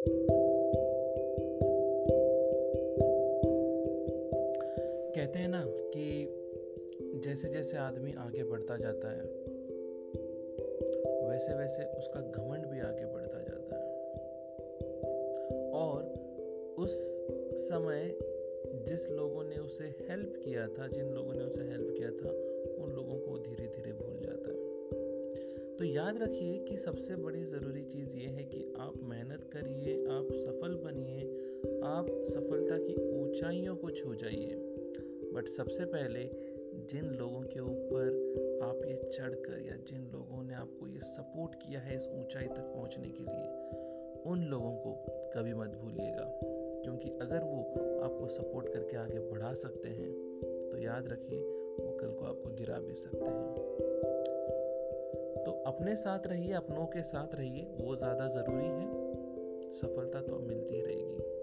कहते हैं ना कि जैसे जैसे आदमी आगे बढ़ता जाता है, वैसे वैसे उसका घमंड भी आगे बढ़ता जाता है। और उस समय जिस लोगों ने उसे हेल्प किया था, जिन लोगों ने उसे हेल्प किया था, उन लोगों को धीरे धीरे भूल जाता है। तो याद रखिए कि सबसे बड़ी ज़रूरी चीज़ ये है कि आप मेहनत आप सफलता की ऊंचाइयों को छू जाइए। बट सबसे पहले जिन लोगों के ऊपर आप ये चढ़कर या जिन लोगों ने आपको ये सपोर्ट किया है इस ऊंचाई तक पहुँचने के लिए, उन लोगों को कभी मत भूलिएगा। क्योंकि अगर वो आपको सपोर्ट करके आगे बढ़ा सकते हैं तो याद रखिए, वो कल को आपको गिरा भी सकते हैं। तो अपने साथ रहिए, अपनों के साथ रहिए, वो ज़्यादा ज़रूरी है। सफलता तो मिलती रहेगी।